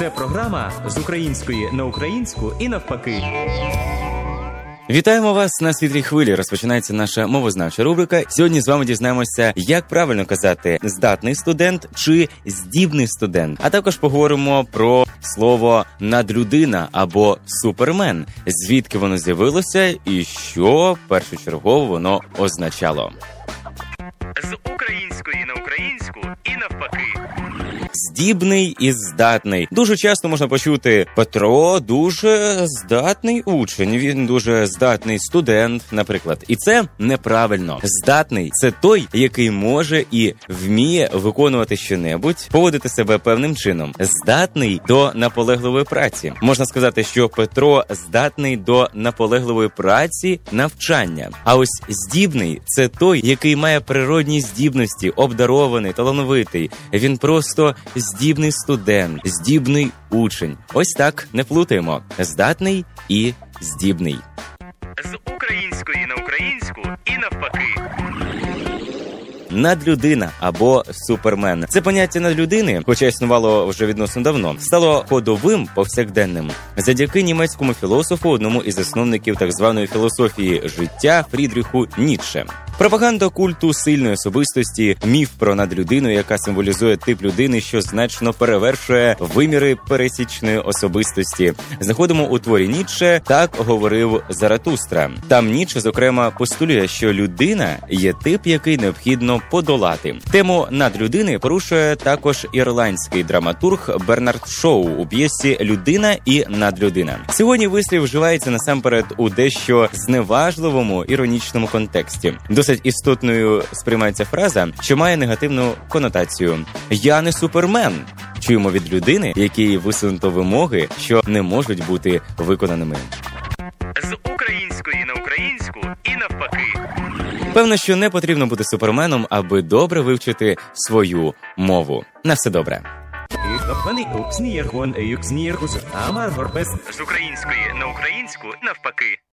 Це програма з української на українську і навпаки. Вітаємо вас на світлій хвилі. Розпочинається наша мовознавча рубрика. Сьогодні з вами дізнаємося, як правильно казати здатний студент чи здібний студент. А також поговоримо про слово надлюдина або супермен, звідки воно з'явилося і що першочергово воно означало. З української на українську і навпаки. Здібний і здатний. Дуже часто можна почути Петро дуже здатний учень. Він дуже здатний студент, наприклад, і це неправильно. Здатний це той, який може і вміє виконувати щонебудь, поводити себе певним чином. Здатний до наполегливої праці. Можна сказати, що Петро здатний до наполегливої праці, навчання. А ось здібний це той, який має природні здібності, обдарований, талановитий. Він просто студент, здібний учень. Ось так не плутаємо: здатний і здібний. З української на українську і навпаки. Надлюдина або супермен. Це поняття надлюдини, хоча існувало вже відносно давно, стало ходовим повсякденним завдяки німецькому філософу, одному із засновників так званої філософії життя Фрідріху Ніцше. Пропаганда культу сильної особистості, міф про надлюдину, яка символізує тип людини, що значно перевершує виміри пересічної особистості. Знаходимо у творі Ніцше так говорив Заратустра. Там Ніцше, зокрема, постулює, що людина є тип, який необхідно подолати. Тему надлюдини порушує також ірландський драматург Бернард Шоу у п'єсі Людина і надлюдина. Сьогодні вислів вживається насамперед у дещо зневажливому іронічному контексті. Досить істотною сприймається фраза, що має негативну конотацію. Я не супермен. Чуємо від людини, якій висунуто вимоги, що не можуть бути виконаними. З української на українську і навпаки. Певно, що не потрібно бути суперменом, аби добре вивчити свою мову. На все добре. З української на українську навпаки.